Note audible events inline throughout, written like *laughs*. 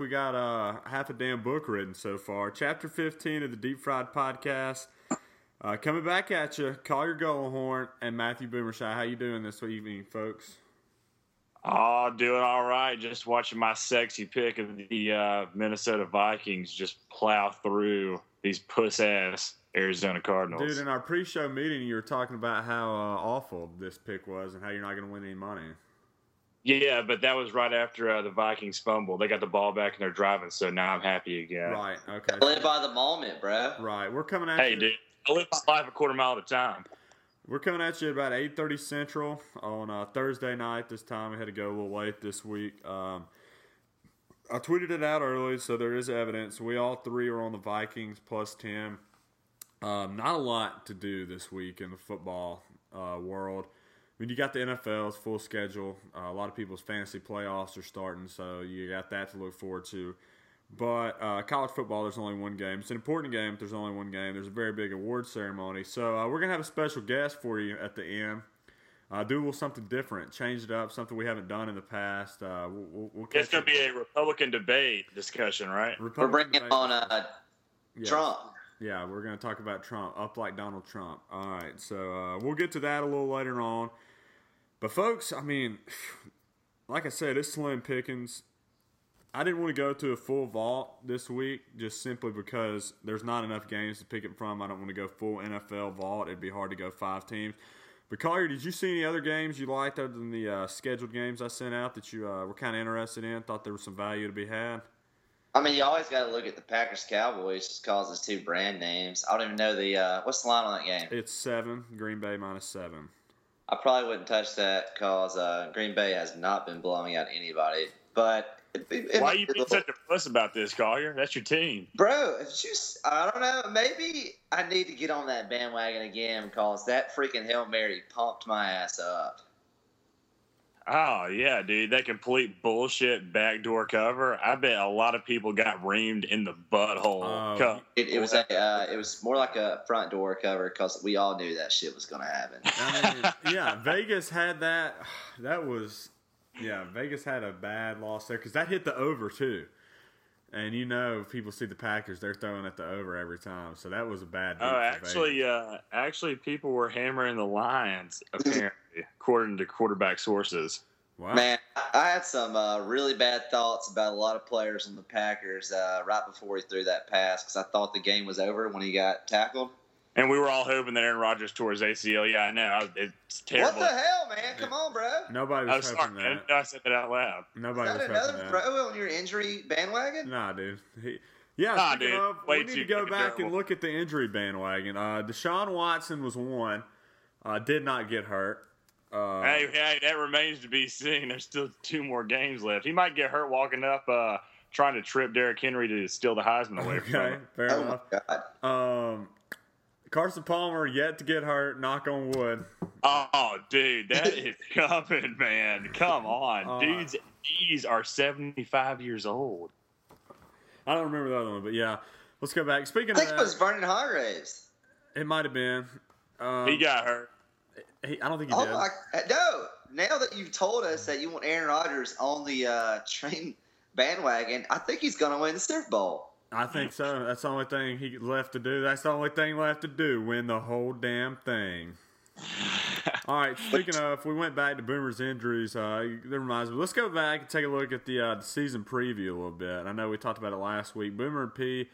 like we got uh, half a damn book written so far. Chapter 15 of the Deep Fried Podcast. Uh, coming back at you, Collier Gullahorn and Matthew Boomershy. How you doing this evening, folks? Oh, doing all right. Just watching my sexy pick of the uh, Minnesota Vikings just plow through these puss ass Arizona Cardinals. Dude, in our pre-show meeting, you were talking about how uh, awful this pick was and how you're not going to win any money. Yeah, but that was right after uh, the Vikings fumble. They got the ball back and they're driving, so now I'm happy again. Right. Okay. Live by the moment, bro. Right. We're coming at Hey, you. Hey, dude, I live my life a quarter mile at a time. We're coming at you about 8:30 Central on uh, Thursday night. This time we had to go a little late this week. Um, I tweeted it out early, so there is evidence. We all three are on the Vikings plus 10. Um, not a lot to do this week in the football uh, world. I mean, you got the NFL's full schedule. Uh, a lot of people's fantasy playoffs are starting, so you got that to look forward to. But uh, college football, there's only one game. It's an important game, but there's only one game. There's a very big award ceremony. So uh, we're going to have a special guest for you at the end. Uh, do a little something different, change it up, something we haven't done in the past. Uh, we'll, we'll, we'll It's going to be a Republican debate discussion, right? We're bringing debate. on uh, Yes. Trump. Yeah, we're going to talk about Trump, up like Donald Trump. All right, so uh, we'll get to that a little later on. But, folks, I mean, *sighs* like I said, it's slim pickings. I didn't want to go to a full vault this week just simply because there's not enough games to pick it from. I don't want to go full NFL vault. It'd be hard to go five teams. But, Collier, did you see any other games you liked other than the uh, scheduled games I sent out that you uh, were kind of interested in? Thought there was some value to be had? I mean, you always got to look at the Packers Cowboys just cause it's two brand names. I don't even know the uh, what's the line on that game. It's seven, Green Bay minus seven. I probably wouldn't touch that because uh, Green Bay has not been blowing out anybody. But it, it, Why it- you being such a fuss about this, Collier? That's your team. bro? Just I don't know. Maybe I need to get on that bandwagon again because that freaking hail mary pumped my ass up. Oh yeah, dude, that complete bullshit backdoor cover. I bet a lot of people got reamed in the butthole. Co- It, it was a uh, it was more like a front door cover because we all knew that shit was gonna happen. I mean, yeah, Vegas had that. *sighs* That was, yeah, Vegas had a bad loss there because that hit the over too. And you know, if people see the Packers, they're throwing at the over every time. So that was a bad. Oh, actually, uh, actually, people were hammering the Lions, *laughs* apparently, according to quarterback sources. wow. Man, I had some uh, really bad thoughts about a lot of players on the Packers uh, right before he threw that pass because I thought the game was over when he got tackled. And we were all hoping that Aaron Rodgers tore his ACL. Yeah, I know. It's terrible. What the hell, man? Come on, bro. Nobody I'm was sorry. hoping I that. I said that out loud. Nobody Is was that hoping another that. throw on your injury bandwagon? Nah, dude. He, yeah, Nah, speaking dude. of, Way we need to go fucking back and look at the injury bandwagon. Uh, Deshaun Watson was one. Uh, did not get hurt. Uh, Hey, hey, that remains to be seen. There's still two more games left. He might get hurt walking up, uh, trying to trip Derrick Henry to steal the Heisman away from okay, him. fair Oh enough. my god. Um, Carson Palmer yet to get hurt. Knock on wood. Oh, dude, that is *laughs* coming, man. Come on. Uh, Dude's knees are 75 years old. I don't remember the other one, but yeah. Let's go back. Speaking I of think that, it was Vernon Hargreaves. it might have been. Um, He got hurt. he- I don't think he Oh did. my no! Now that you've told us that you want Aaron Rodgers on the uh, train bandwagon, I think he's going to win the Super Bowl. I think so. That's the only thing he left to do. That's the only thing left to do. Win the whole damn thing. All right. *laughs* Speaking of, if we went back to Boomer's injuries, uh, that reminds me. Let's go back and take a look at the, uh, the season preview a little bit. I know we talked about it last week. Boomer and P,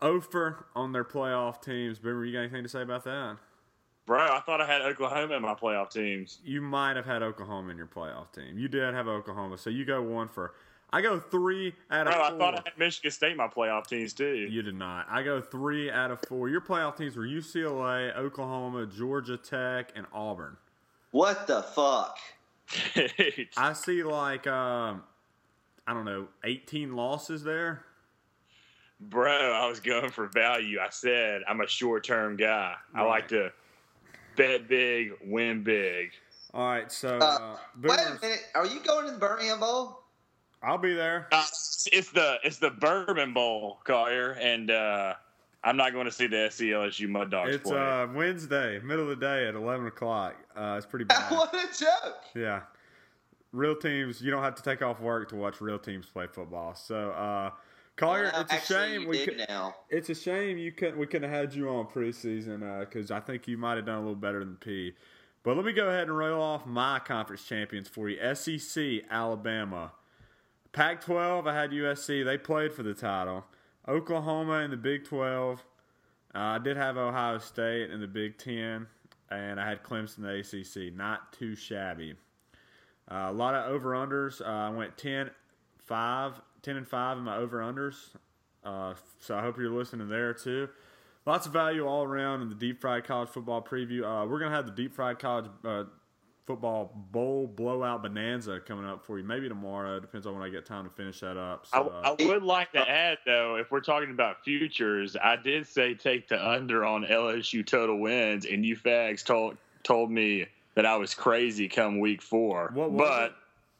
Ofer on their playoff teams. Boomer, you got anything to say about that? Bro, I thought I had Oklahoma in my playoff teams. You might have had Oklahoma in your playoff team. You did have Oklahoma, so you go one for. I go three out of Bro, I thought I had Michigan State my playoff teams, too. You did not. I go three out of four. Your playoff teams were UCLA, Oklahoma, Georgia Tech, and Auburn. What the fuck? *laughs* I see like um, I don't know, eighteen losses there. Bro, I was going for value. I said I'm a short term guy. I like to bet big, win big. All right, so Uh, uh, Wait a minute. Are you going to the Birmingham Bowl? I'll be there. Uh, it's the it's the Bourbon Bowl, Collier, and uh, I'm not going to see the SCLSU Mud Dogs It's play. uh, Wednesday, middle of the day at eleven o'clock. Uh, it's pretty *laughs* bad. what a joke! Yeah. real teams. You don't have to take off work to watch real teams play football. So, uh, Collier, Well, it's a shame we could, now. it's a shame you couldn't we couldn't have had you on preseason because I think you might have done a little better than P. But let me go ahead and roll off my conference champions for you. SEC, Alabama. Pac-12, I had USC. They played for the title. Oklahoma in the Big 12. Uh, I did have Ohio State in the Big 10, and I had Clemson in the ACC. Not too shabby. Uh, a lot of over unders. Uh, I went 10, 5, 10 and 5 in my over unders. Uh, so I hope you're listening there too. Lots of value all around in the deep fried college football preview. Uh, we're gonna have the deep fried college uh, football bowl blowout bonanza coming up for you. Maybe tomorrow. Depends on when I get time to finish that up. I, So, uh, I would like to add though, if we're talking about futures, I did say take the under on LSU total wins, and you fags told told me that I was crazy come week four. What was but it?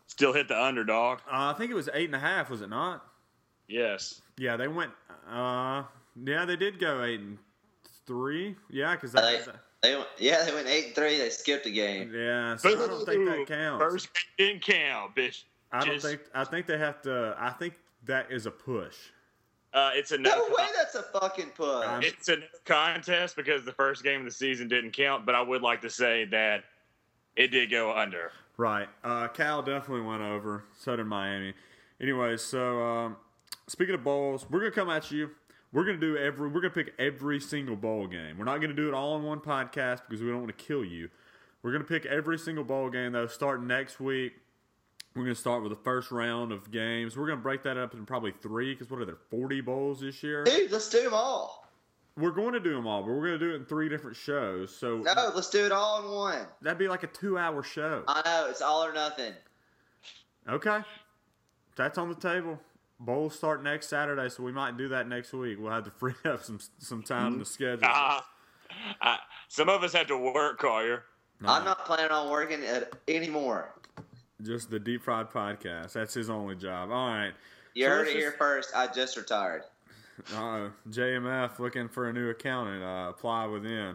still hit the underdog. uh, I think it was eight and a half. Was it not? Yes. Yeah, they went. Uh, yeah, they did go eight and three. Yeah, because They, they went, *laughs* yeah, they went eight and three. They skipped a game. yeah. So I don't think that counts. First game didn't count, bitch. I don't just- think. I think they have to. I think that is a push. Uh, it's a no. No way, that's a fucking push. I'm- It's a no contest because the first game of the season didn't count. But I would like to say that it did go under. Right. Uh, Cal definitely went over. So did Miami. Anyway, so um, speaking of bowls, we're gonna come at you. We're gonna do every. We're gonna pick every single bowl game. We're not gonna do it all in one podcast because we don't want to kill you. We're gonna pick every single bowl game though. Starting next week, we're gonna start with the first round of games. We're gonna break that up in probably three because what are there? Forty bowls this year. Dude, let's do them all. We're going to do them all, but we're gonna do it in three different shows. So No, let's do it all in one. that'd be like a two-hour show. I know it's all or nothing. Okay. That's on the table. Bowls start next Saturday, so we might do that next week. We'll have to free *laughs* up some some time in the schedule. Ah, I, some of us have to work, Collier. No, I'm not planning on working it anymore. just the deep fried podcast. That's his only job. All right. You So heard let's it here first. I just retired. Uh, JMF looking for a new accountant. Uh, apply within.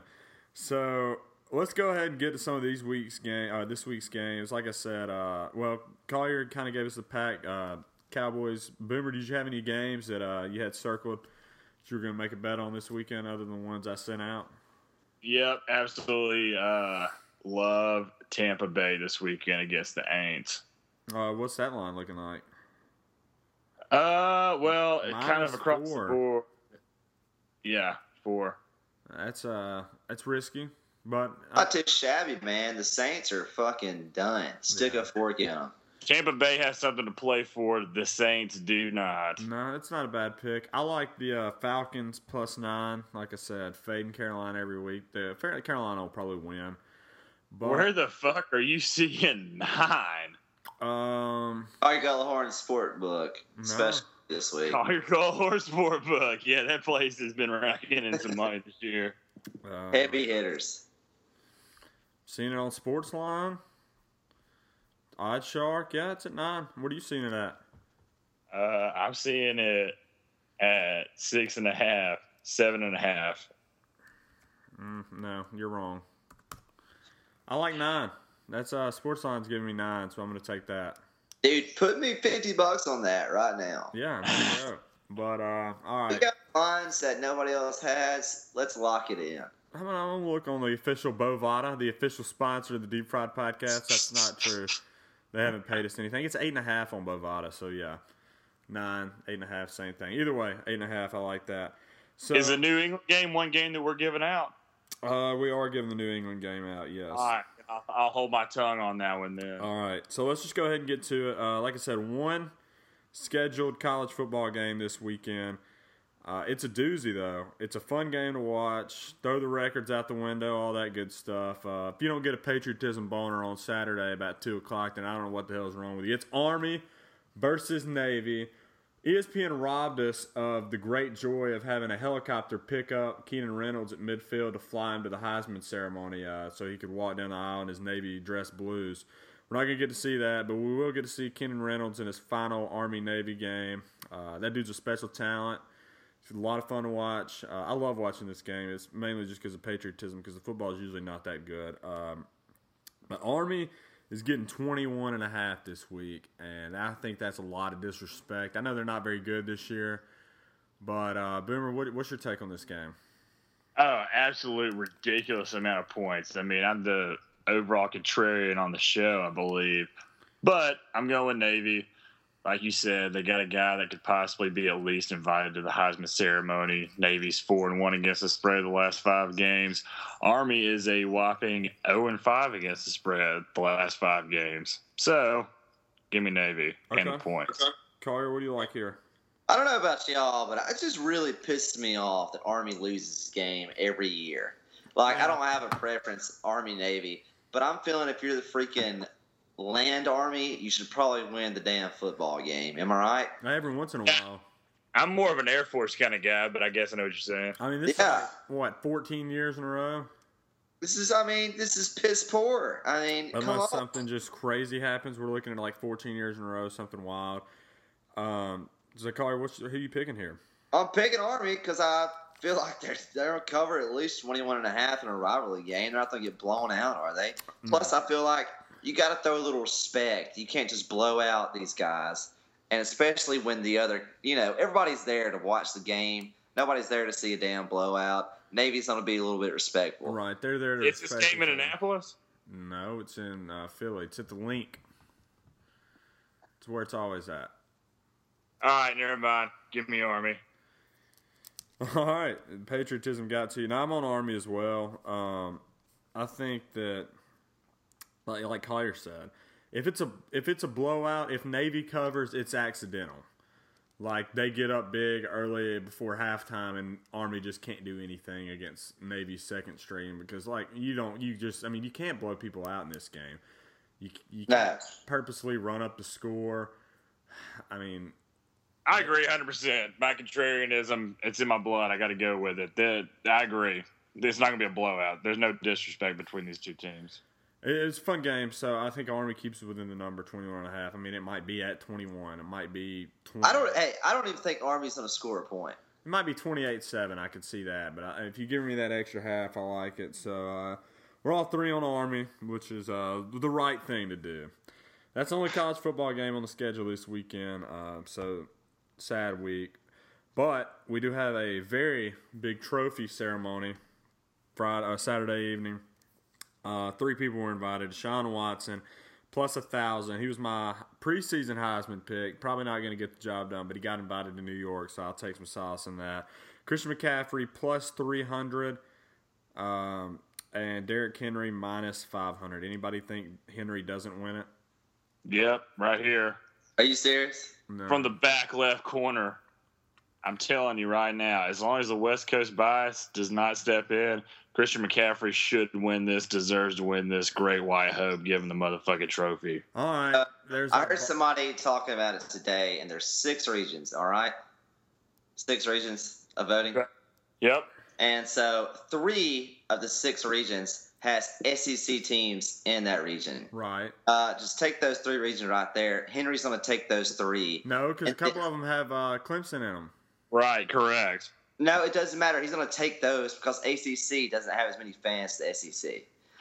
So let's go ahead and get to some of these weeks game. Uh, this week's games. Like I said, uh, well, Collier kind of gave us the pack. Uh, Cowboys. Boomer, did you have any games that uh, you had circled that you were going to make a bet on this weekend, other than the ones I sent out? Yep, absolutely. Uh, love Tampa Bay this weekend against the Aints. Uh, what's that line looking like? Uh, well, it kind of across four. the board. Yeah, four. That's uh, that's risky, but uh, Not too shabby, man. The Saints are fucking done. Stick Yeah. a fork in them. Tampa Bay has something to play for. The Saints do not. no, it's not a bad pick. I like the uh, Falcons plus nine. Like I said, fading Carolina every week. The Fair- Carolina will probably win. But Where the fuck are you *laughs* seeing nine? um, All you got the Horn Sport Book, No. especially this week. Call your call sport book. Yeah, that place has been racking in some money this year. *laughs* uh, Heavy hitters. Seen it on Sportsline. OddsShark, yeah, it's at nine. What are you seeing it at? Uh, I'm seeing it at six and a half, seven and a half. Mm, no, you're wrong. I like nine. That's uh, Sportsline's giving me nine, so I'm going to take that. Dude, put me 50 bucks on that right now. Yeah, there. *laughs* But uh, all We got lines that nobody else has. Let's lock it in. I'm gonna, I'm gonna look on the official Bovada, the official sponsor of the Deep Fried Podcast. That's not true. They haven't paid us anything. It's eight and a half on Bovada, so yeah, nine, eight and a half, same thing. Either way, eight and a half. I like that. So Is the New England game one game that we're giving out? uh, we are giving the New England game out. Yes. All right, I'll, I'll hold my tongue on that one then. All right, so let's just go ahead and get to it. Uh, like I said, one scheduled college football game this weekend. Uh, it's a doozy, though. It's a fun game to watch. Throw the records out the window, all that good stuff. Uh, if you don't get a patriotism boner on Saturday about 2 o'clock, then I don't know what the hell is wrong with you. It's Army versus Navy. ESPN robbed us of the great joy of having a helicopter pick up Keenan Reynolds at midfield to fly him to the Heisman ceremony uh, so he could walk down the aisle in his Navy dress blues. We're not going to get to see that, but we will get to see Keenan Reynolds in his final Army Navy game. Uh, that dude's a special talent. It's a lot of fun to watch. Uh, I love watching this game. It's mainly just because of patriotism, because the football is usually not that good. Um, but Army is getting 21 and a half this week, and I think that's a lot of disrespect. I know they're not very good this year, but uh, Boomer, what, what's your take on this game? Oh, absolute ridiculous amount of points. I mean, I'm the overall contrarian on the show, I believe, but I'm going Navy like you said, they got a guy that could possibly be at least invited to the Heisman ceremony. Navy's four and one against the spread the last five games. Army is a whopping zero and five against the spread the last five games. So, give me Navy okay. and the points. Okay. Collier, what do you like here? I don't know about y'all, but it just really pisses me off that Army loses this game every year. Like, I don't have a preference, Army Navy, but I'm feeling if you're the freaking land army, you should probably win the damn football game. Am I right? Every once in a while. I'm more of an Air Force kind of guy, but I guess I know what you're saying. I mean, this yeah. is what 14 years in a row. This is, I mean, this is piss poor. I mean, unless something just crazy happens, we're looking at like 14 years in a row, something wild. Um, Zakari, what's who you picking here? I'm picking Army because I feel like they're they're cover at least 21 and a half in a rivalry game. They're not going to get blown out, are they? Plus, I feel like you got to throw a little respect. You can't just blow out these guys, and especially when the other, you know, everybody's there to watch the game. Nobody's there to see a damn blowout. Navy's going to be a little bit respectful. Right, they're there to. It's this game in Annapolis. No, it's in uh, Philly. It's at the Linc. It's where it's always at. All right, never mind. Give me Army. All right, patriotism got to you. Now I'm on Army as well. Um, I think that like like Collier said, if it's a if it's a blowout, if Navy covers, it's accidental. Like they get up big early before halftime, and Army just can't do anything against Navy's second string because like you don't you just I mean you can't blow people out in this game. You you can't purposely run up the score. I mean, I agree 100. percent My contrarianism, it's in my blood. I got to go with it. That I agree. It's not going to be a blowout. There's no disrespect between these two teams. It's a fun game, so I think Army keeps it within the number 21 and a half. I mean, it might be at 21. It might be 20. I don't hey, I don't even think Army's going to score a point. It might be 28-7. I could see that, but I, if you give me that extra half, I like it. So uh, we're all three on Army, which is uh, the right thing to do. That's the only college football game on the schedule this weekend. Uh, so sad week, but we do have a very big trophy ceremony Friday, uh, Saturday evening. Uh, three people were invited. Deshaun Watson, plus a thousand. He was my preseason Heisman pick. Probably not going to get the job done, but he got invited to New York, so I'll take some solace in that. Christian McCaffrey plus three hundred, um, and Derrick Henry minus five hundred. Anybody think Henry doesn't win it? Yep, right here. Are you serious? No. From the back left corner. I'm telling you right now, as long as the West Coast bias does not step in, Christian McCaffrey should win this, deserves to win this. Great white hope, give him the motherfucking trophy. All right. Uh, there's I heard somebody talking about it today, and there's six regions. All right, six regions of voting. Yep. And so three of the six regions has SEC teams in that region. Right. Uh, just take those three regions right there. Henry's going to take those three. No, because a couple th- of them have uh, Clemson in them. Right. Correct. No, it doesn't matter. He's going to take those because ACC doesn't have as many fans as the SEC.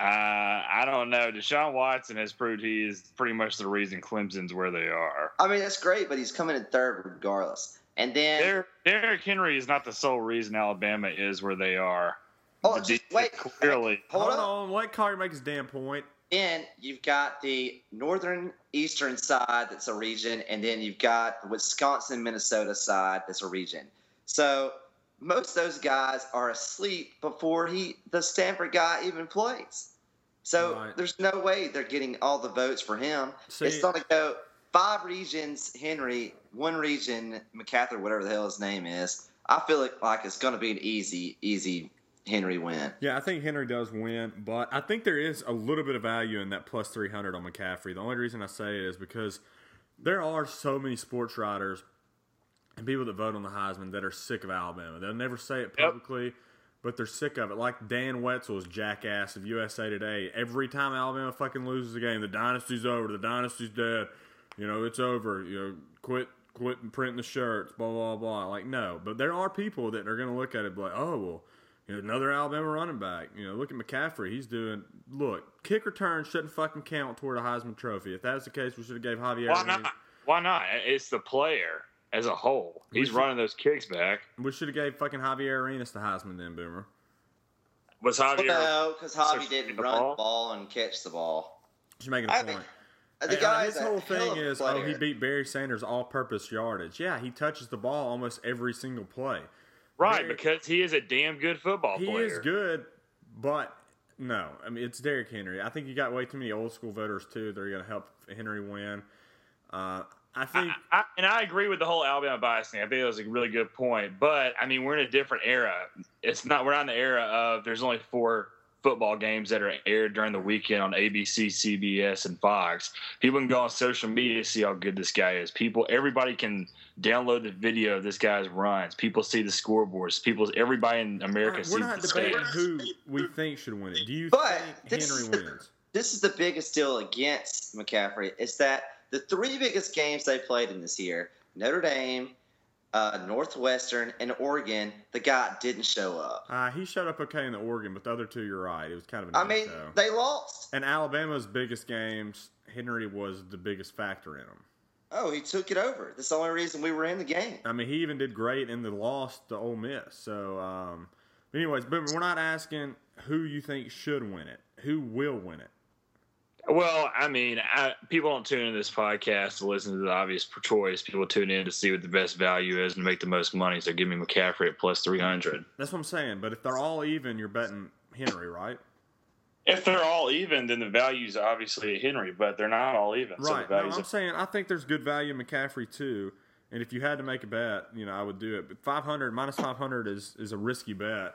Uh, I don't know. Deshaun Watson has proved he is pretty much the reason Clemson's where they are. I mean, that's great, but he's coming in third regardless. And then Derrick, Derrick Henry is not the sole reason Alabama is where they are. Oh, just wait. Clearly, hold, hold on. Let Carter make his damn point. Then you've got the northern eastern side that's a region, and then you've got the Wisconsin Minnesota side that's a region. So most of those guys are asleep before he the Stanford guy even plays. So right. there's no way they're getting all the votes for him. See, it's going to go five regions, Henry, one region, McCaffrey, whatever the hell his name is. I feel like, like it's going to be an easy, easy Henry win. Yeah, I think Henry does win, but I think there is a little bit of value in that plus 300 on McCaffrey. The only reason I say it is because there are so many sports writers and people that vote on the Heisman that are sick of Alabama. They'll never say it publicly, yep. but they're sick of it. Like Dan Wetzel's jackass of USA Today. Every time Alabama fucking loses a game, the dynasty's over. The dynasty's dead. You know, it's over. You know, quit quit printing the shirts. Blah blah blah. Like no, but there are people that are going to look at it like, oh well, You know, another Alabama running back. You know, look at McCaffrey. He's doing. Look, kick return shouldn't fucking count toward a Heisman Trophy. If that's the case, we should have gave Javier. Why not? Why not? It's the player as a whole. He's should- running those kicks back. We should have gave fucking Javier Arenas the Heisman then, Boomer. Was Javier? No, because Javi didn't the run ball? the ball and catch the ball. She's making a I point. think the And, uh, his whole thing of a is, oh, he beat Barry Sanders all-purpose yardage. Yeah, he touches the ball almost every single play. Right, Very- because he is a damn good football He player. He is good, but no, I mean it's Derrick Henry. I think you got way too many old school voters too. They're going to help Henry win. Uh, I think I, I, and I agree with the whole Alabama bias thing. I think that was a really good point. But I mean, we're in a different era. It's not. We're not in the era of there's only four football games that are aired during the weekend on ABC, CBS, and Fox. People can go on social media to see how good this guy is. People, everybody can download the video of this guy's runs. People see the scoreboards. People, everybody in America we're sees not the debating stats. who we think should win it. Do you But think this Henry the- wins? This is the biggest deal against McCaffrey is that the three biggest games they played in this year, Notre Dame, uh, Northwestern, and Oregon, the guy didn't show up. Uh, he showed up okay in the Oregon, but the other two, you're right. It was kind of I mean, no-show. they lost. And Alabama's biggest games, Henry was the biggest factor in them. Oh, he took it over. That's the only reason we were in the game. I mean, he even did great in the loss to Ole Miss. So, um, anyways, but we're not asking who you think should win it. Who will win it? Well, I mean, I, people don't tune in this podcast to listen to the obvious choice. People tune in to see what the best value is and make the most money. So give me McCaffrey at plus 300. That's what I'm saying. But if they're all even, you're betting Henry, right? If they're all even, then the value's obviously Henry, but they're not all even. So Right. No, I'm saying I think there's good value in McCaffrey too. And if you had to make a bet, you know, I would do it. But 500 minus 500 is is a risky bet.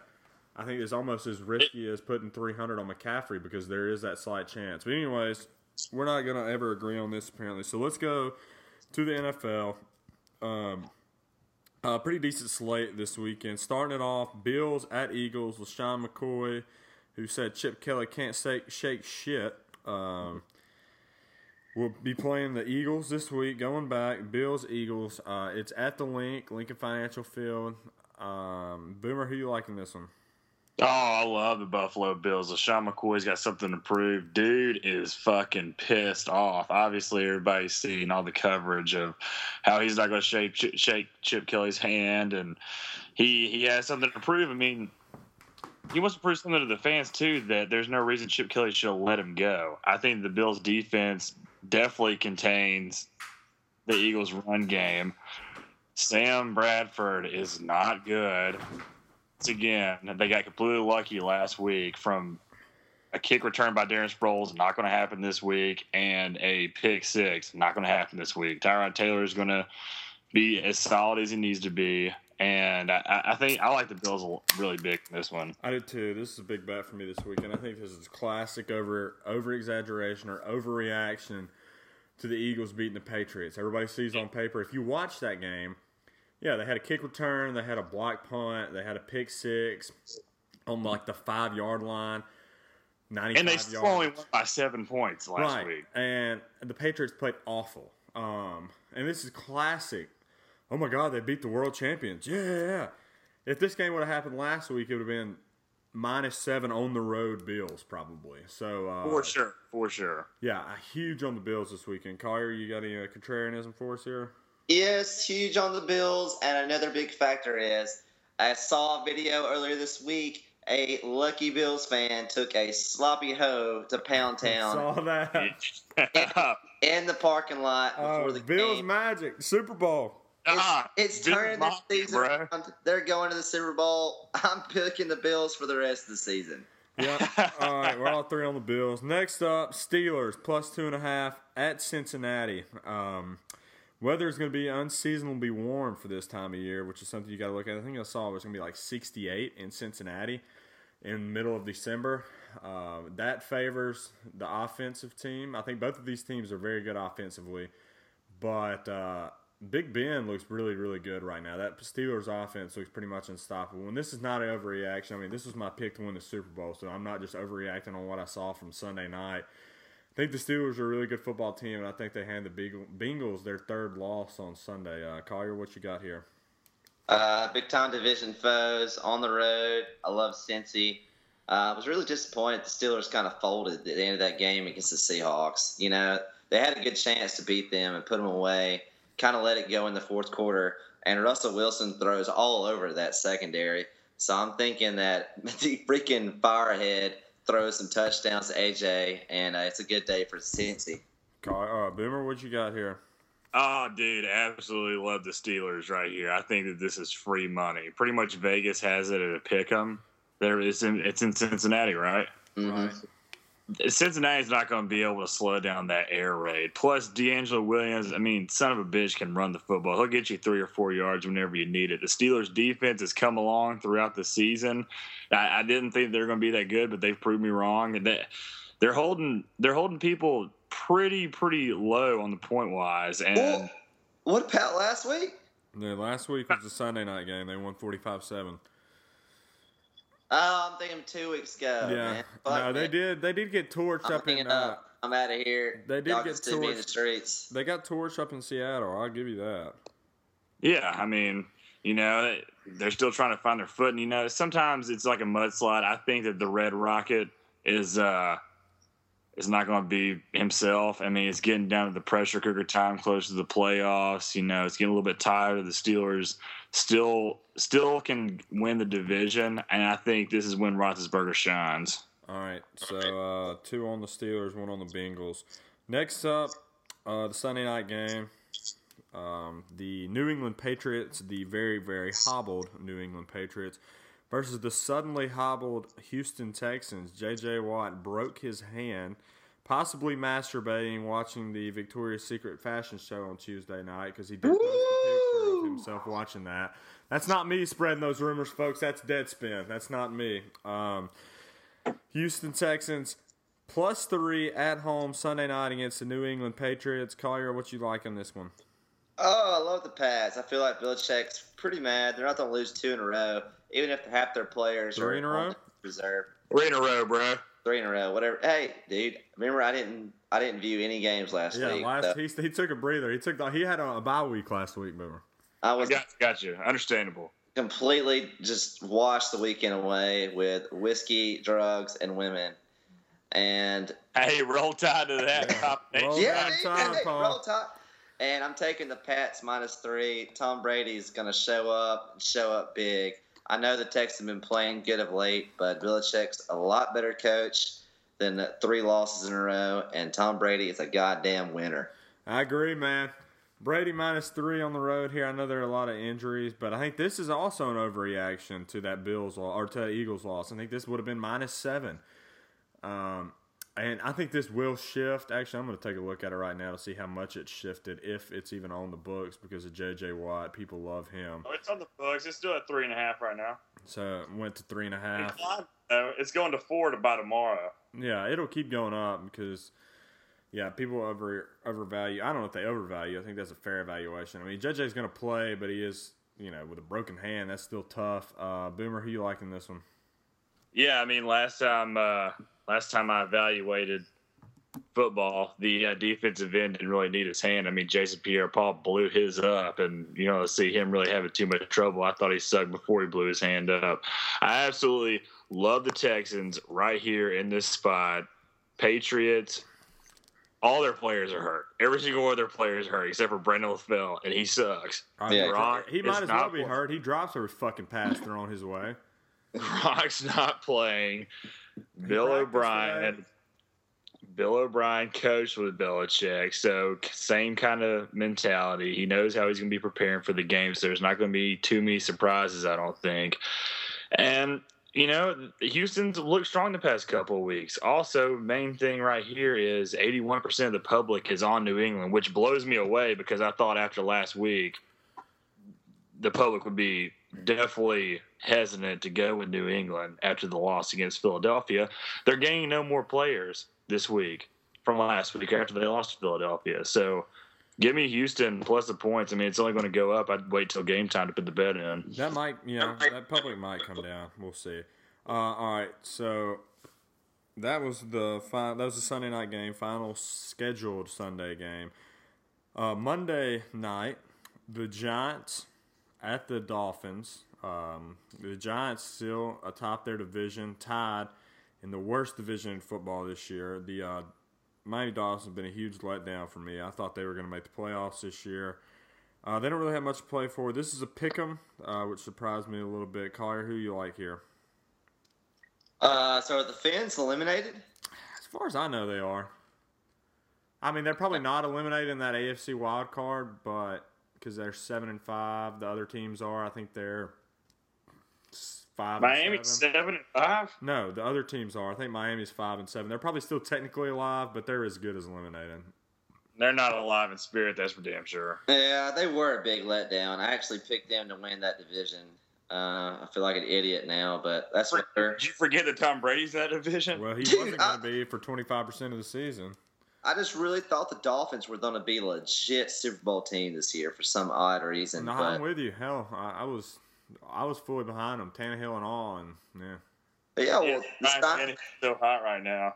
I think it's almost as risky as putting 300 on McCaffrey because there is that slight chance. But anyways, we're not going to ever agree on this apparently. So let's go to the NFL. Um, a pretty decent slate this weekend. Starting it off, Bills at Eagles with Sean McCoy, who said Chip Kelly can't shake, shake shit. Um, we'll be playing the Eagles this week, going back. Bills, Eagles. Uh, it's at the Linc, Lincoln Financial Field. Um, Boomer, who you liking this one? Oh, I love the Buffalo Bills. LeSean McCoy's got something to prove. Dude is fucking pissed off. Obviously, everybody's seeing all the coverage of how he's not going to shake, shake Chip Kelly's hand, and he he has something to prove. I mean, he wants to prove something to the fans too that there's no reason Chip Kelly should let him go. I think the Bills' defense definitely contains the Eagles' run game. Sam Bradford is not good again, they got completely lucky last week from a kick return by Darren Sproles, not going to happen this week, and a pick six, not going to happen this week. Tyrod Taylor is going to be as solid as he needs to be, and I, I think I like the Bills really big in this one. I did too. This is a big bet for me this weekend. I think this is classic over over exaggeration or overreaction to the Eagles beating the Patriots. Everybody sees on paper. If you watch that game, yeah, they had a kick return, they had a block punt, they had a pick six on like the five yard line, ninety And they still yards. only won by seven points last right. week. And the Patriots played awful. Um, and this is classic. Oh my God, they beat the world champions. Yeah. If this game would have happened last week, it would have been minus seven on the road Bills probably. So uh, For sure, for sure. yeah, huge on the Bills this weekend. Collier, you got any uh, contrarianism for us here? Yes, huge on the Bills. And another big factor is I saw a video earlier this week. A lucky Bills fan took a sloppy hoe to Pound Town Saw that. in the parking lot before Oh, the Bills game. Magic Super Bowl. It's, Ah, it's turning the season bro. around. They're going to the Super Bowl. *laughs* I'm picking the Bills for the rest of the season. Yep. *laughs* all right, we're all three on the Bills. Next up, Steelers plus two and a half at Cincinnati. Um, weather is going to be unseasonably warm for this time of year, which is something you got to look at. I think I saw it was going to be like 68 in Cincinnati in the middle of December. Uh, that favors the offensive team. I think both of these teams are very good offensively, but uh, Big Ben looks really, really good right now. That Steelers offense looks pretty much unstoppable. And this is not an overreaction. I mean, this was my pick to win the Super Bowl, so I'm not just overreacting on what I saw from Sunday night. I think the Steelers are a really good football team, and I think they hand the Bengals their third loss on Sunday. Uh, Collier, what you got here? Uh, big time division foes on the road. I love Cincy. Uh, I was really disappointed the Steelers kind of folded at the end of that game against the Seahawks. You know, they had a good chance to beat them and put them away. Kind of let it go in the fourth quarter, and Russell Wilson throws all over that secondary. So I'm thinking that *laughs* the freaking Firehead throws some touchdowns to AJ, and uh, it's a good day for Cincy. Uh, Boomer, what you got here? Oh, dude, absolutely love the Steelers right here. I think that this is free money. Pretty much Vegas has it at a pick 'em. There is in, it's in Cincinnati, right? Mhm. Right. Cincinnati's not going to be able to slow down that air raid. Plus, DeAngelo Williams, I mean, son of a bitch can run the football. He'll get you three or four yards whenever you need it. The Steelers' defense has come along throughout the season. I, I didn't think they're going to be that good, but they've proved me wrong. And they, they're holding they're holding people pretty pretty low on the point wise. And Well, what about last week? Yeah, last week was the Sunday night game. They won 45 7. Oh, I'm thinking two weeks ago. yeah. man. No, they man. did. They did get torched I'm up in. hanging Uh, up. I'm out of here. they did Y'all get can see me in the streets. they got torched up in Seattle. I'll give you that. Yeah, I mean, you know, they're still trying to find their foot, and you know, sometimes it's like a mudslide. I think that the Red Rocket is uh is not going to be himself. I mean, it's getting down to the pressure cooker time, close to the playoffs. You know, it's getting a little bit tired of the Steelers. Still, still can win the division, and I think this is when Roethlisberger shines. All right. So uh, two on the Steelers, one on the Bengals. Next up, uh, the Sunday night game. Um, the New England Patriots, the very, very hobbled New England Patriots, versus the suddenly hobbled Houston Texans. J.J. Watt broke his hand, possibly masturbating watching the Victoria's Secret fashion show on Tuesday night because he did post a picture of Woo! Himself watching that. That's not me spreading those rumors, folks. That's Deadspin. That's not me. Um, Houston Texans plus three at home Sunday night against the New England Patriots. Collier, what you like on this one? Oh, I love the Pats. I feel like Belichick's pretty mad. They're not going to lose two in a row, even if half their players Three are in a row? on reserve. Three in a row, bro. Three in a row, whatever. Hey, dude, remember I didn't I didn't view any games last Yeah, week. Yeah, last so he, he took a breather. He took the, he had a, a bye week last week. Remember? I I was got, got you. Understandable. completely just washed the weekend away with whiskey, drugs, and women. And Hey, roll tide to that. Yeah. combination. Roll yeah, Tide, dude, Tide, hey, Paul. roll Tide. And I'm taking the Pats minus three. Tom Brady's going to show up and show up big. I know the Texans have been playing good of late, but Belichick's a lot better coach than three losses in a row, and Tom Brady is a goddamn winner. I agree, man. Brady minus three on the road here. I know there are a lot of injuries, but I think this is also an overreaction to that Bills loss or to Eagles loss. I think this would have been minus seven. Um, and I think this will shift. Actually, I'm going to take a look at it right now to see how much it shifted, if it's even on the books, because of J.J. Watt. People love him. Oh, it's on the books. It's still at three and a half right now. So it went to three and a half. It's going to four to by tomorrow. Yeah, it'll keep going up because, yeah, people over overvalue. I don't know if they overvalue. I think that's a fair evaluation. I mean, JJ's going to play, but he is, you know, with a broken hand. That's still tough. Uh, Boomer, who you liking this one? Yeah, I mean, last time, uh, last time I evaluated football, the uh, defensive end didn't really need his hand. I mean, Jason Pierre-Paul blew his up, and you know, to see him really having too much trouble, I thought he sucked before he blew his hand up. I absolutely love the Texans right here in this spot. Patriots. All their players are hurt. Every single one of their players are hurt, except for Brandon LaFell, and he sucks. Yeah. Gronk he might as well be playing. hurt. He drops every fucking pass thrown his way. Gronk's not playing. Bill O'Brien. Bill O'Brien coached with Belichick, so same kind of mentality. He knows how he's going to be preparing for the game, so there's not going to be too many surprises, I don't think. And you know, Houston's looked strong the past couple of weeks. Also, main thing right here is 81% of the public is on New England, which blows me away because I thought after last week the public would be definitely hesitant to go with New England after the loss against Philadelphia. They're gaining no more players this week from last week after they lost to Philadelphia. So give me Houston plus the points. I mean, it's only going to go up. I'd wait till game time to put the bet in. That might, you know, that public might come down. We'll see. Uh, all right, so that was the fi- that was the Sunday night game, final scheduled Sunday game. Uh, Monday night, the Giants at the Dolphins. Um, the Giants still atop their division, tied in the worst division in football this year. The uh, Miami Dolphins have been a huge letdown for me. I thought they were going to make the playoffs this year. Uh, they don't really have much to play for. This is a pick 'em, uh, which surprised me a little bit. Collier, who you like here? Uh, so are the Fins eliminated? As far as I know, they are. I mean, they're probably not eliminated in that AFC wild card, but because they're seven and five, the other teams are. I think they're five. Miami and seven. seven and five. No, the other teams are. I think Miami's five and seven. They're probably still technically alive, but they're as good as eliminated. They're not alive in spirit. That's for damn sure. Yeah, they were a big letdown. I actually picked them to win that division. Uh, I feel like an idiot now, but that's what they're. Did you forget that Tom Brady's that division? Well, he Dude, wasn't going to be for twenty five percent of the season. I just really thought the Dolphins were going to be a legit Super Bowl team this year for some odd reason. No, but I'm with you. Hell, I, I was, I was fully behind them, Tannehill and all, and yeah. but yeah, well, Yeah, the Ryan Stein- Tannehill's so hot right now.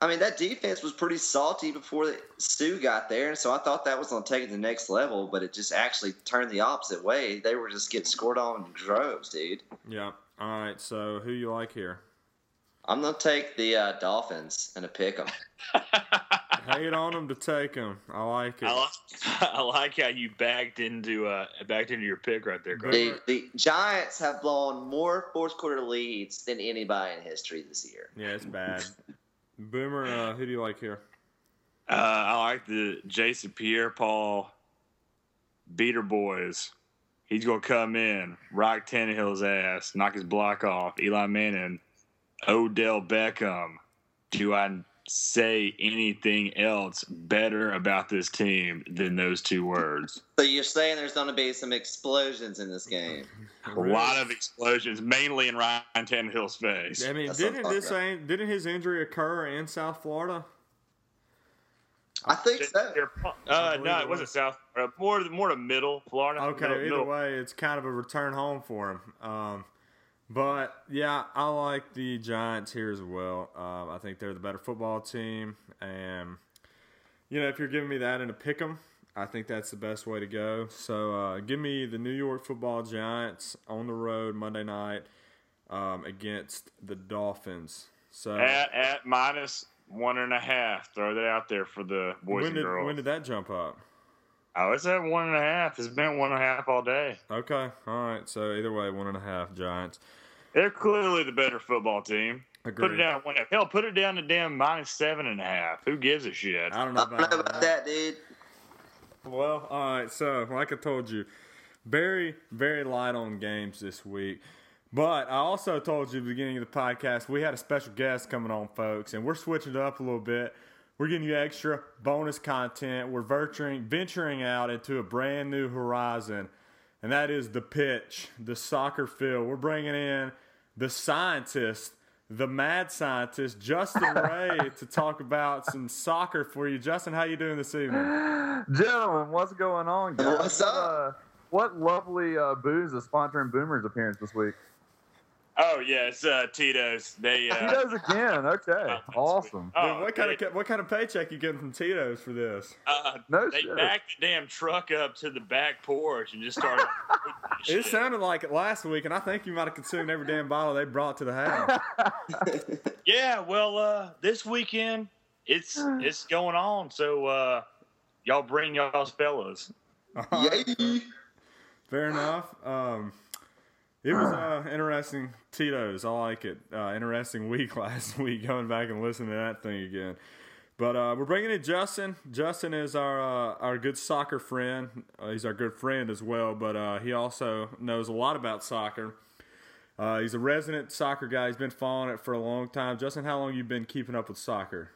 I mean, that defense was pretty salty before the, Suh got there, and so I thought that was going to take it to the next level, but it just actually turned the opposite way. They were just getting scored on in droves, dude. Yeah. All right. So who you like here? I'm going to take the uh, Dolphins and a pick them. *laughs* Hate on them to take them. I like it. I like, *laughs* I like how you backed into uh backed into your pick right there, Greg. The, the Giants have blown more fourth quarter leads than anybody in history this year. yeah, it's bad. Boomer, uh, who do you like here? Uh, I like the Jason Pierre-Paul beater boys. He's gonna come in, rock Tannehill's ass, knock his block off. Eli Manning, Odell Beckham. Do I say anything else better about this team than those two words? So you're saying there's going to be some explosions in this game? *laughs* A lot of explosions, mainly in Ryan Tannehill's face. I mean, That's didn't this about. didn't his injury occur in South Florida? I think so. Uh, no, it it wasn't. South. Uh, more, more to middle Florida. Okay, middle, either middle. way, it's kind of a return home for him. Um, but yeah, I like the Giants here as well. Um, I think they're the better football team, and you know, if you're giving me that in a pick 'em, I think that's the best way to go. So uh, give me the New York Football Giants on the road Monday night um, against the Dolphins. So At at minus one and a half. Throw that out there for the boys when and did girls. when did that jump up? oh, it's at one and a half. It's been one and a half all day. Okay, all right. So either way, one and a half Giants. They're clearly the better football team. Agreed. Put it down one. Hell, put it down to damn minus seven and a half. Who gives a shit? I don't know I don't know about, about that, dude. Well, all right. So, like I told you, very, very light on games this week. But I also told you at the beginning of the podcast we had a special guest coming on, folks, and we're switching it up a little bit. We're giving you extra bonus content. We're venturing, venturing out into a brand new horizon, and that is the pitch, the soccer field. We're bringing in the scientist, the mad scientist, Justin Ray, *laughs* to talk about some soccer for you. Justin, how you doing this evening? Gentlemen, what's going on, guys? What's up? Uh, what lovely uh, booze is sponsoring Boomer's appearance this week? Oh yes, it's uh, Tito's. They. Uh, He does again. Okay, that's *laughs* awesome. Oh, Dude, what kind they- of what kind of paycheck you getting from Tito's for this? Uh, No they shit. backed the damn truck up to the back porch and just started. *laughs* It sounded like it last week, and I think you might have consumed every damn bottle they brought to the house. *laughs* Yeah, well, uh, this weekend it's *sighs* it's going on. So uh, y'all bring y'all's fellas. Yay! Fair enough. Um, it was uh, interesting. Tito's, I like it. Uh, interesting week *laughs* last week. Going back and listening to that thing again. But uh, we're bringing in Justin. Justin is our uh, our good soccer friend. Uh, he's our good friend as well, but uh, he also knows a lot about soccer. Uh, he's a resident soccer guy. He's been following it for a long time. Justin, how long you been keeping up with soccer?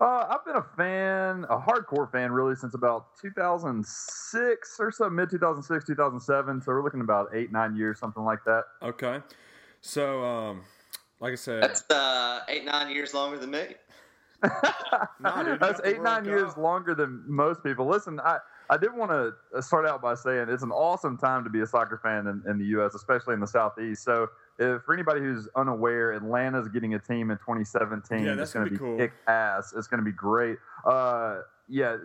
Uh, I've been a fan, a hardcore fan, really, since about 2006 or so, mid 2006, 2007. So we're looking about eight, nine years, something like that. Okay, so um, like I said, That's uh, eight, nine years longer than me. *laughs* No, dude, you That's got the eight, nine World years Cup. longer than most people. Listen, I, I did want to start out by saying it's an awesome time to be a soccer fan in, in the U.S., especially in the Southeast. So, if, for anybody who's unaware, Atlanta's getting a team in 2017. Yeah, that's it's going gonna be be cool. kick ass. It's going to be great. Uh, yeah,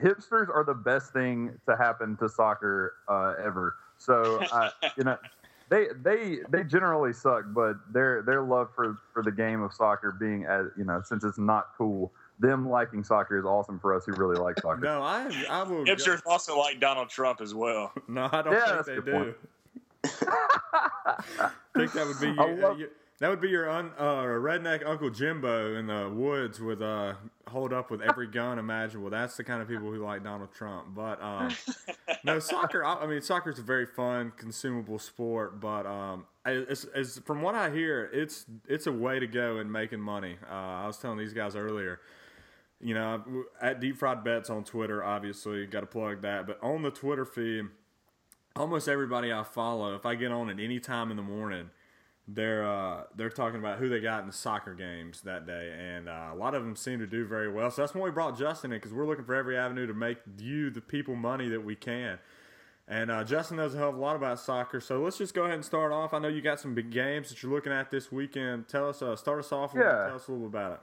hipsters are the best thing to happen to soccer uh, ever. So uh, *laughs* you know, they they they generally suck, but their their love for for the game of soccer being as you know, since it's not cool, them liking soccer is awesome for us who really like soccer. No, I I will. Hipsters also like Donald Trump as well. *laughs* No, I don't Yeah, think that's they good do. point. I think that would be *laughs* your, love- you- that would be your un, uh, redneck Uncle Jimbo in the woods with uh hold up with every gun imaginable. That's the kind of people who like Donald Trump. But um, no soccer. I, I mean, soccer is a very fun, consumable sport. But um, it's, it's, from what I hear, it's it's a way to go in making money. Uh, I was telling these guys earlier. You know, at Deep Fried Bets on Twitter, obviously, got to plug that. But on the Twitter feed, almost everybody I follow, if I get on at any time in the morning, they're uh, they're talking about who they got in the soccer games that day, and uh, a lot of them seem to do very well. So that's why we brought Justin in because we're looking for every avenue to make you, the people, money that we can. And uh, Justin knows a hell of a lot about soccer, so let's just go ahead and start off. I know you got some big games that you're looking at this weekend. Tell us, uh, start us off. Yeah. Tell us a little bit about it.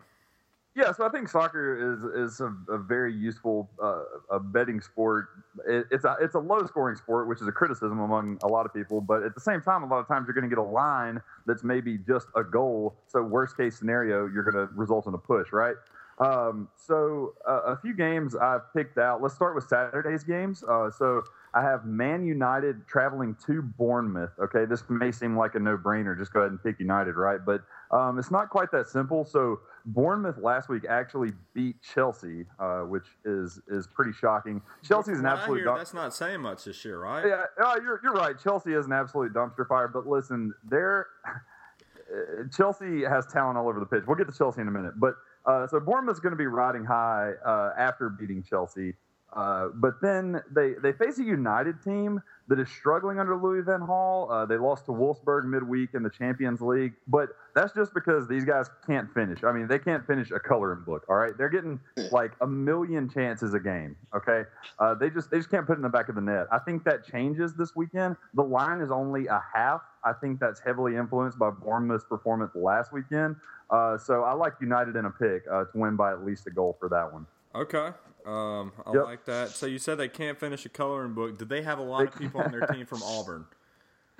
Yeah, so I think soccer is is a, a very useful uh, a betting sport. It, it's a it's a low scoring sport, which is a criticism among a lot of people. But at the same time, a lot of times you're going to get a line that's maybe just a goal. So worst case scenario, you're going to result in a push, right? Um, so uh, a few games I've picked out. Let's start with Saturday's games. Uh, so I have Man United traveling to Bournemouth. Okay, this may seem like a no-brainer. Just go ahead and pick United, right? But um, it's not quite that simple. So Bournemouth last week actually beat Chelsea, uh, which is is pretty shocking. Chelsea's an absolute. hear, dump- that's not saying much this year, right? yeah, uh, you're you're right. Chelsea is an absolute dumpster fire. But listen, they're uh, *laughs* Chelsea has talent all over the pitch. We'll get to Chelsea in a minute. But uh, so Bournemouth's going to be riding high uh, after beating Chelsea. Uh, but then they, they face a United team that is struggling under Louis Van Gaal. Uh, they lost to Wolfsburg midweek in the Champions League, but that's just because these guys can't finish. I mean, they can't finish a coloring book. All right, they're getting like a million chances a game. Okay, uh, they just they just can't put it in the back of the net. I think that changes this weekend. The line is only a half. I think that's heavily influenced by Bournemouth's performance last weekend. Uh, so I like United in a pick uh, to win by at least a goal for that one. Okay. Um, I Yep. like that. So you said they can't finish a coloring book. Did they have a lot of people on their team from Auburn? *laughs*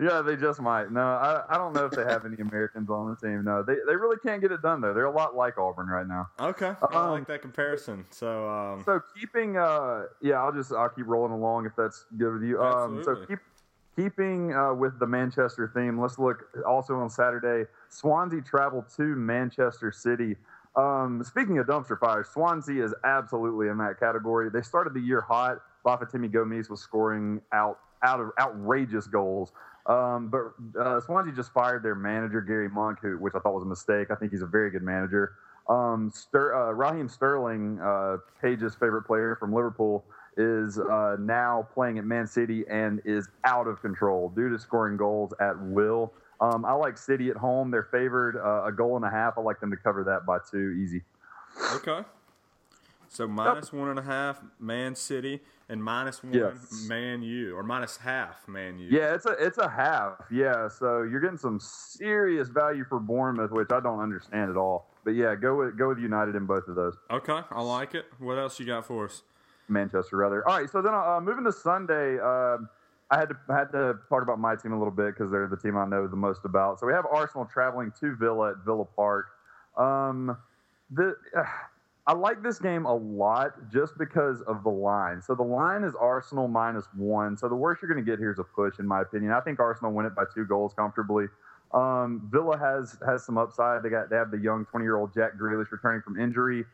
yeah, they just might. No, I, I don't know if they have any Americans on the team. No, they, they really can't get it done though. They're a lot like Auburn right now. Okay, I Um, like that comparison. So, um, So keeping, uh, yeah, I'll just I'll keep rolling along if that's good with you. Um, so keep keeping uh, with the Manchester theme. Let's look also on Saturday. Swansea travel to Manchester City. Um, speaking of dumpster fires, Swansea is absolutely in that category. They started the year hot. Bafétimbi Gomis was scoring out out of outrageous goals. Um, but uh, Swansea just fired their manager Gary Monk, who, which I thought was a mistake. I think he's a very good manager. Um, Ster- uh, Raheem Sterling, uh, Page's favorite player from Liverpool, is uh, now playing at Man City and is out of control. due to scoring goals at will. Um, I like City at home. They're favored uh, a goal and a half. I like them to cover that by two, easy. okay. So minus one and a half Man City and minus one Yes. Man U or minus half Man U. Yeah, it's a it's a half. Yeah, so you're getting some serious value for Bournemouth, which I don't understand at all. But yeah, go with go with United in both of those. Okay, I like it. What else you got for us? Manchester, rather. All right, so then uh, moving to Sunday, um I had to I had to talk about my team a little bit because they're the team I know the most about. So we have Arsenal traveling to Villa at Villa Park. Um, the *sighs* I like this game a lot just because of the line. So the line is Arsenal minus one. So the worst you're going to get here is a push, in my opinion. I think Arsenal win it by two goals comfortably. Um, Villa has has some upside. They got they have the young 20 year old Jack Grealish returning from injury.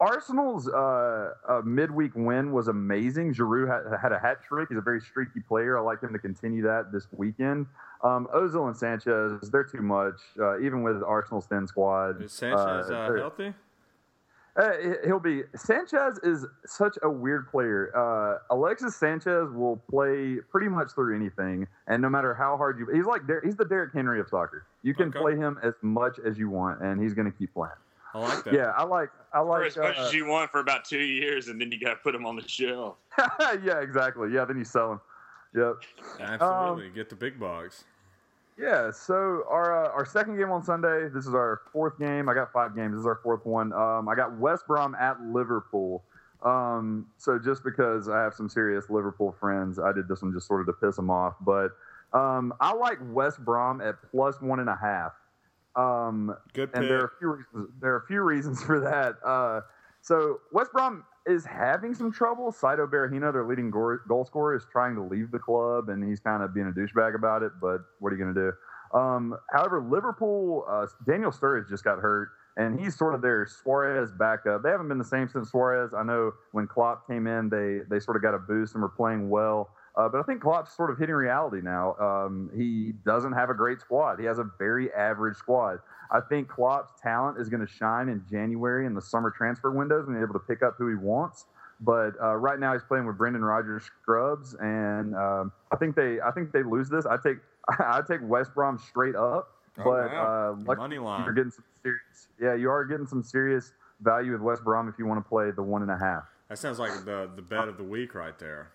Arsenal's uh, uh, midweek win was amazing. Giroud had, had a hat trick. He's a very streaky player. I like him to continue that this weekend. Um, Ozil and Sanchez, they're too much, uh, even with Arsenal's thin squad. Is Sanchez uh, they're- healthy? uh, he'll be. Sanchez is such a weird player. Uh, Alexis Sanchez will play pretty much through anything, and no matter how hard you, he's like he's the Derrick Henry of soccer. You can Okay. play him as much as you want, and he's going to keep playing. I like that. Yeah, I like. I like For like. as much uh, as you want for about two years, and then you got to put them on the shelf. *laughs* yeah, exactly. Yeah, then you sell them. Yep. Absolutely. Get the big bucks. Yeah. So our uh, our second game on Sunday. This is our fourth game. I got five games. This is our fourth one. Um, I got West Brom at Liverpool. Um, so just because I have some serious Liverpool friends, I did this one just sort of to piss them off. But um, I like West Brom at plus one and a half. Um, Good and there are a few reasons. There are a few reasons *laughs* for that. Uh, so West Brom is having some trouble. Saido Berahino, their leading goal, goal scorer, is trying to leave the club, and he's kind of being a douchebag about it. But what are you going to do? Um, however, Liverpool, uh, Daniel Sturridge just got hurt, and he's sort of their Suarez backup. They haven't been the same since Suarez. I know when Klopp came in, they they sort of got a boost and were playing well. Uh, but I think Klopp's sort of hitting reality now. Um, he doesn't have a great squad. He has a very average squad. I think Klopp's talent is going to shine in January in the summer transfer windows and be able to pick up who he wants. But uh, right now he's playing with Brendan Rodgers scrubs, and um, I think they I think they lose this. I take *laughs* I take West Brom straight up, Oh, but wow. uh, lucky Money line. you're getting some serious. Yeah, you are getting some serious value with West Brom if you want to play the one and a half. That sounds like the the bet of the week right there.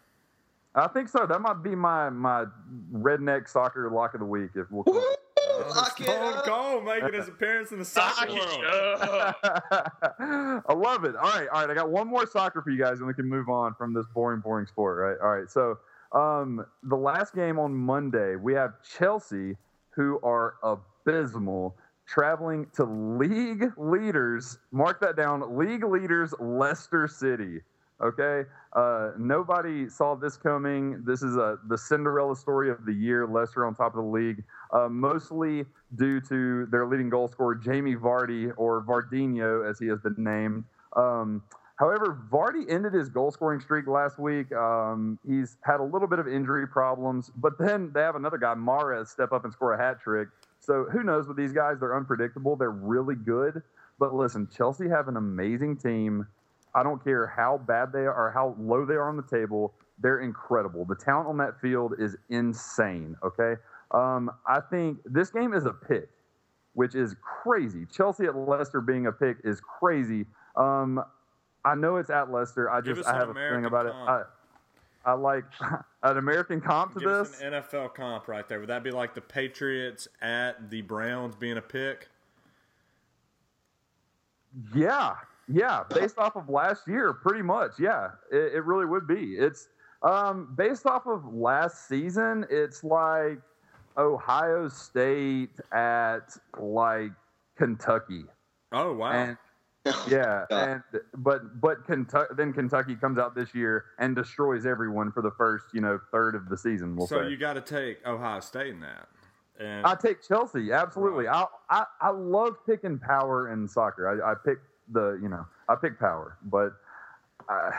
I think so. That might be my my redneck soccer lock of the week. If we'll. Woo! Lock it Stone. Cold making his appearance in the soccer world. *laughs* I love it. All right, all right. I got one more soccer for you guys, and we can move on from this boring, boring sport. Right. All right. So, um, the last game on Monday, we have Chelsea, who are abysmal, traveling to league leaders. Mark that down. League leaders, Leicester City. Okay. Uh, nobody saw this coming. This is a the Cinderella story of the year. Leicester on top of the league, uh, mostly due to their leading goal scorer Jamie Vardy or Vardinho, as he has been named. Um, however, Vardy ended his goal scoring streak last week. Um, he's had a little bit of injury problems, but then they have another guy, Mahrez, step up and score a hat trick. So who knows with these guys? They're unpredictable. They're really good. But listen, Chelsea have an amazing team. I don't care how bad they are or how low they are on the table. They're incredible. The talent on that field is insane. Okay. Um, I think this game is a pick, which is crazy. Chelsea at Leicester being a pick is crazy. Um, I know it's at Leicester. I Give just I have a feeling about comp. it. I, I like *laughs* an American comp to Give this. an NFL comp right there. Would that be like the Patriots at the Browns being a pick? Yeah, yeah. Based off of last year, pretty much. Yeah, it, it really would be. It's um, based off of last season. It's like Ohio State at like Kentucky, Oh wow! and *laughs* yeah, and but but Kentucky then Kentucky comes out this year and destroys everyone for the first you know third of the season. We'll so say. you got to take Ohio State in that. And I take Chelsea absolutely. I, I I love picking power in soccer. I, I pick the you know I pick power, but I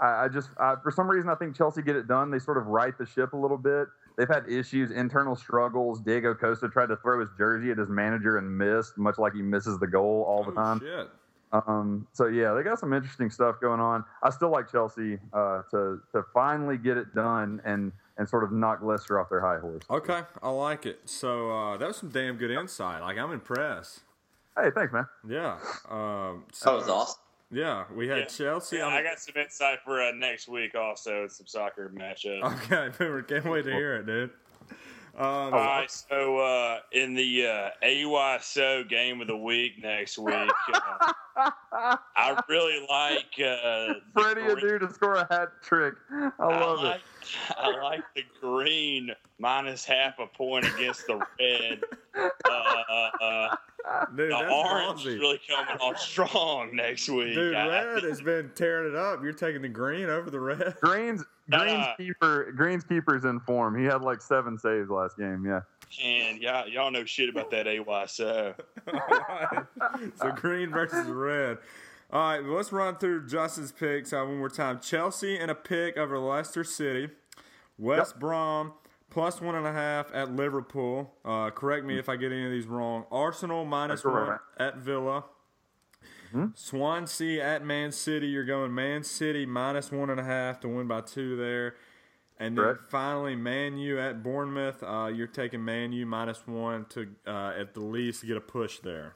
I just I, for some reason I think Chelsea get it done. They sort of right the ship a little bit. They've had issues, internal struggles. Diego Costa tried to throw his jersey at his manager and missed, much like he misses the goal all the oh, time. shit. Um, so yeah, they got some interesting stuff going on. I still like Chelsea uh, to to finally get it done and and sort of knock Leicester off their high horse. Okay, I like it. So uh, that was some damn good insight. Like I'm impressed. Hey, thanks, man. Yeah. Um, so, That was awesome. Yeah, we had Yeah. Chelsea. Yeah, on I got some insight for uh, next week also. Some soccer matchup. Okay, Boomer, can't wait to hear it, dude. Um, All right, so uh, in the uh, AYSO game of the week next week, uh, I really like uh, Freddy green- Adu to score a hat trick. I I love like, it. *laughs* I like the green minus half a point against the red. Uh, uh, uh, dude, the that's orange is really coming on strong next week. Dude, I- red has been tearing it up. You're taking the green over the red. *laughs* Green's Green's Uh, keeper Green's keeper's in form. He had like seven saves last game. Yeah. and y'all, y'all know shit about that AYSO. Alright. *laughs* so green versus red. All right, let's run through Justin's picks uh, one more time. Chelsea and a pick over Leicester City. West Brom plus one and a half at Liverpool. Uh, correct me if I get any of these wrong. Arsenal minus one right. at Villa. Swansea at Man City. You're going Man City minus one and a half to win by two there. And then Correct. finally, Man U at Bournemouth. Uh, you're taking Man U minus one to uh, at the least get a push there.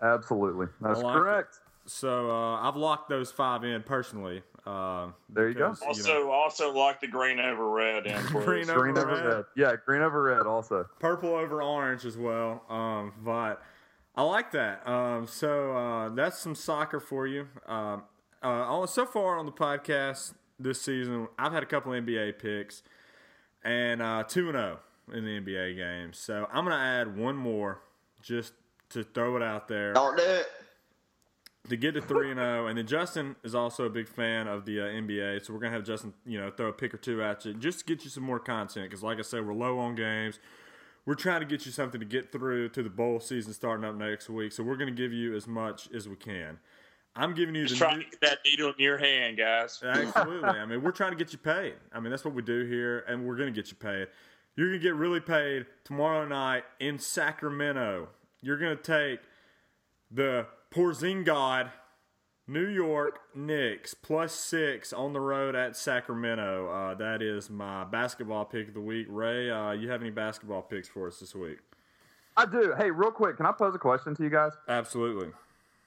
Absolutely. That's like correct. So uh, I've locked those five in personally. Uh, There you go. because, Also, know, also like the green over red. in *laughs* for Green over Green over red. red. Yeah, green over red also. purple over orange as well. Um, but I like that. Um, so uh, that's some soccer for you. Um, Uh, so far on the podcast this season, I've had a couple NBA picks and uh, two and zero in the NBA games. So I'm gonna add one more just to throw it out there. Don't do it. To get to three and zero, and then Justin is also a big fan of the uh, NBA, so we're gonna have Justin, you know, throw a pick or two at you just to get you some more content. Because, like I said, we're low on games. We're trying to get you something to get through to the bowl season starting up next week. So we're gonna give you as much as we can. I'm giving you Just the trying to get that needle in your hand, guys. Absolutely. *laughs* I mean, we're trying to get you paid. I mean, that's what we do here, and we're going to get you paid. You're going to get really paid tomorrow night in Sacramento. You're going to take the Porzingod New York Knicks plus six on the road at Sacramento. Uh, that is my basketball pick of the week. Ray, uh, you have any basketball picks for us this week? I do. Hey, real quick, can I pose a question to you guys? Absolutely.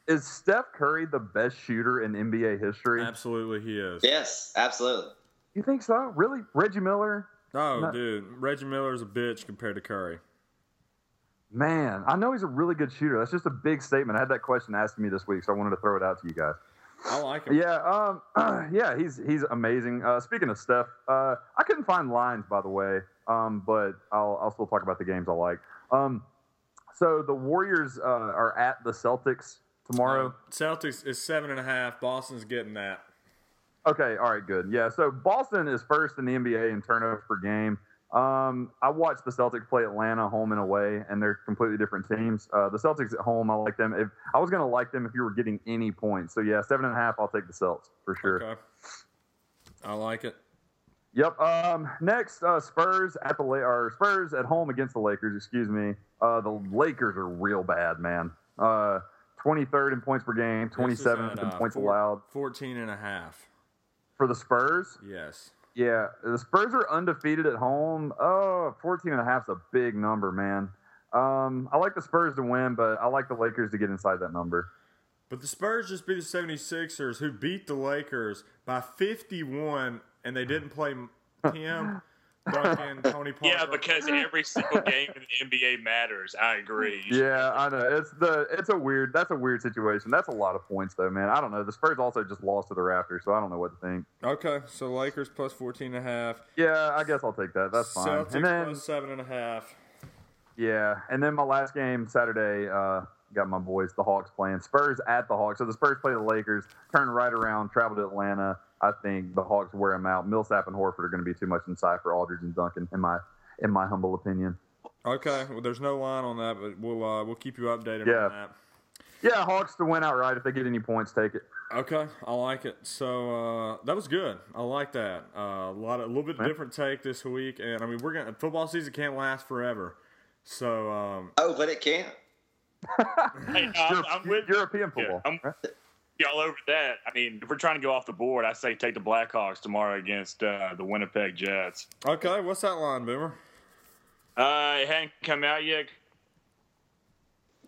Is Steph Curry the best shooter in NBA history? Absolutely, he is. Yes, absolutely. You think so? Really? Reggie Miller? Oh, No. dude. Reggie Miller's a bitch compared to Curry. Man, I know he's a really good shooter. That's just a big statement. I had that question asked to me this week, so I wanted to throw it out to you guys. I like him. Yeah, um, *clears throat* yeah, he's he's amazing. Uh, speaking of Steph, uh, I couldn't find lines by the way, um, but I'll I'll still talk about the games I like. Um, so the Warriors uh, are at the Celtics tomorrow. Uh, Celtics is seven and a half. Boston's getting that. Okay, all right, good. Yeah, so Boston is first in the NBA in turnovers per game. Um, I watched the Celtics play Atlanta home and away, and they're completely different teams. Uh, the Celtics at home, I like them. If I was going to like them if you were getting any points, so yeah, seven and a half, I'll take the Celts for sure. Okay. I like it. Yep. Um, next, uh, Spurs at the La- or Spurs at home against the Lakers. Excuse me. Uh, the Lakers are real bad, man. Uh, 23rd in points per game, 27th at, in uh, points four- allowed 14 and a half. for the Spurs. Yes. Yeah, the Spurs are undefeated at home. Oh, 14 and a half is a big number, man. Um, I like the Spurs to win, but I like the Lakers to get inside that number. But the Spurs just beat the 76ers, who beat the Lakers by 51, and they didn't play Tim, *laughs* Duncan, Tony Parker. Yeah, because every single game in the NBA matters. I agree. Yeah, I know. It's the it's a weird that's a weird situation. That's a lot of points though, man. I don't know. The Spurs also just lost to the Raptors, so I don't know what to think. Okay, so Lakers plus 14 and a half. Yeah, I guess I'll take that. That's fine. Celtics and then plus seven and a half. yeah, and then my last game Saturday, uh, got my boys, the Hawks playing Spurs at the Hawks. So the Spurs play the Lakers, turn right around, travel to Atlanta. I think the Hawks wear them out. Millsap and Horford are going to be too much inside for Aldridge and Duncan, in my in my humble opinion. Okay, well, there's no line on that, but we'll uh, we'll keep you updated Yeah. on that. Yeah, Hawks to win outright. If they get any points, take it. Okay, I like it. So uh, that was good. I like that. Uh, a lot, of, a little bit Yeah. different take this week, and I mean, we're gonna football season can't last forever. So um, Oh, but it can't. *laughs* Hey, no, I'm, I'm with European Yeah, football. I'm- right? y'all over that. I mean, if we're trying to go off the board, I say take the Blackhawks tomorrow against uh, the Winnipeg Jets. okay, what's that line, Boomer? Uh, it hadn't come out yet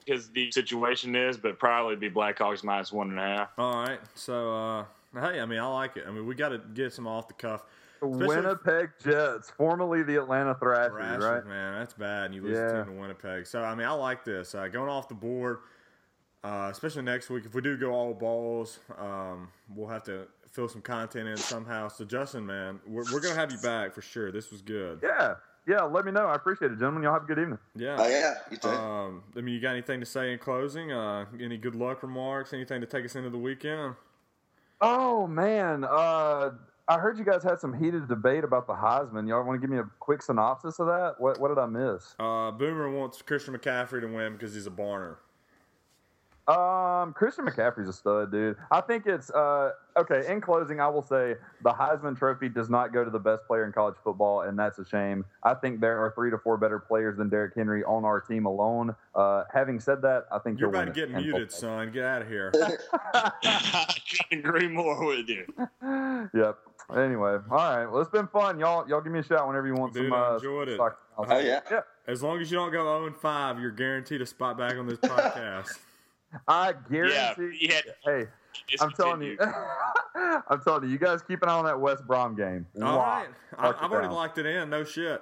because the situation is, but probably be Blackhawks minus one and a half. All right, so uh, hey, I mean, I like it. I mean, we got to get some off the cuff. The Especially- Winnipeg Jets, formerly the Atlanta Thrashers, Thrashers, right? man, that's bad. And you lose Yeah. a team to Winnipeg. So I mean, I like this. Uh, going off the board, uh, especially next week. If we do go all balls, um, we'll have to fill some content in somehow. So Justin, man, we're, we're gonna have you back for sure. This was good. Yeah, yeah. Let me know. I appreciate it, gentlemen. Y'all have a good evening. Yeah. Oh yeah, you too. Um, I mean, you got anything to say in closing? Uh, any good luck remarks? Anything to take us into the weekend? Oh man, uh, I heard you guys had some heated debate about the Heisman. Y'all want to give me a quick synopsis of that? What What did I miss? Uh, Boomer wants Christian McCaffrey to win because he's a Barner. Um, Christian McCaffrey's a stud, dude. I think it's uh okay. In closing, I will say the Heisman Trophy does not go to the best player in college football, and that's a shame. I think there are three to four better players than Derrick Henry on our team alone. Uh, having said that, I think You're he'll about to get muted, son. Get out of here. *laughs* *laughs* I couldn't agree more with you. *laughs* yep. Anyway, all right. Well, it's been fun, y'all. Y'all give me a shout whenever you want Dude, some. I Uh, enjoyed it. soccer. oh yeah. Yeah. As long as you don't go 0 and 5, you're guaranteed a spot back on this podcast. I Yeah, guarantee. he had Hey, I'm telling you. *laughs* I'm telling you, you guys keep an eye on that West Brom game. All Wow. right. I, Mark it I've already down. locked it in. No shit.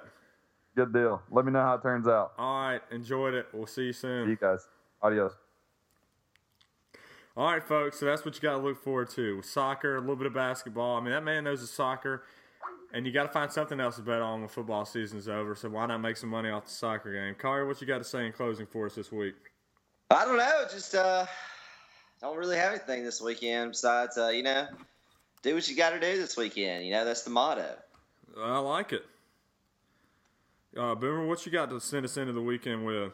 Good deal. Let me know how it turns out. All right. Enjoyed it. We'll see you See soon. you guys. Adios. All right, folks. So that's what you got to look forward to: soccer, a little bit of basketball. I mean, that man knows the soccer, and you got to find something else to bet on when football season's over. So why not make some money off the soccer game? Collier, what you got to say in closing for us this week? I don't know. Just uh, *sighs* don't really have anything this weekend besides uh, you know, do what you got to do this weekend. You know, that's the motto. I like it. Uh, Boomer, what you got to send us into the weekend with?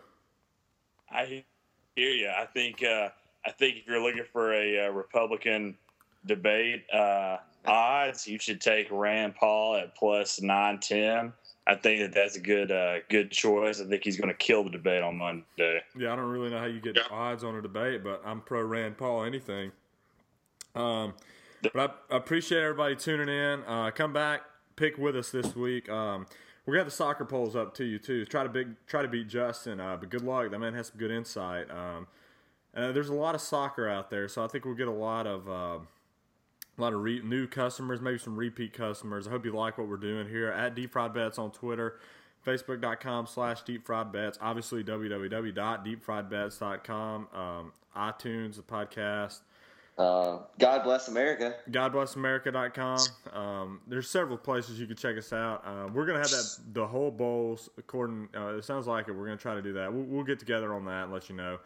I hear you. I think uh, I think if you're looking for a, uh, Republican debate uh, *laughs* odds, you should take Rand Paul at plus nine ten. I think that that's a good uh, good choice. I think he's going to kill the debate on Monday. Yeah, I don't really know how you get yeah. odds on a debate, but I'm pro Rand Paul anything. Um, but I, I appreciate everybody tuning in. Uh, come back, pick with us this week. Um, we got the soccer polls up to you too. Try to big, try to beat Justin, uh, but good luck. That man has some good insight. Um, uh, there's a lot of soccer out there, so I think we'll get a lot of uh, a lot of re- new customers, maybe some repeat customers. I hope you like what we're doing here at Deep Fried Bets on Twitter, Facebook.com slash Deep Fried Bets, obviously www.deepfriedbets.com, um, iTunes, the podcast. Uh, God bless America. GodBlessAmerica.com. Um, there's several places you can check us out. Uh, we're gonna have that the whole bowls according. Uh, it sounds like it. We're gonna try to do that. We'll, we'll, get together on that and let you know.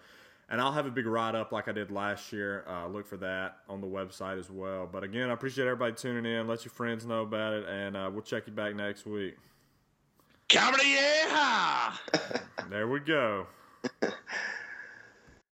And I'll have a big write up like I did last year. Uh, look for that on the website as well. But again, I appreciate everybody tuning in. Let your friends know about it, and uh, we'll check you back next week. Comedy, yeah. there we go. *laughs*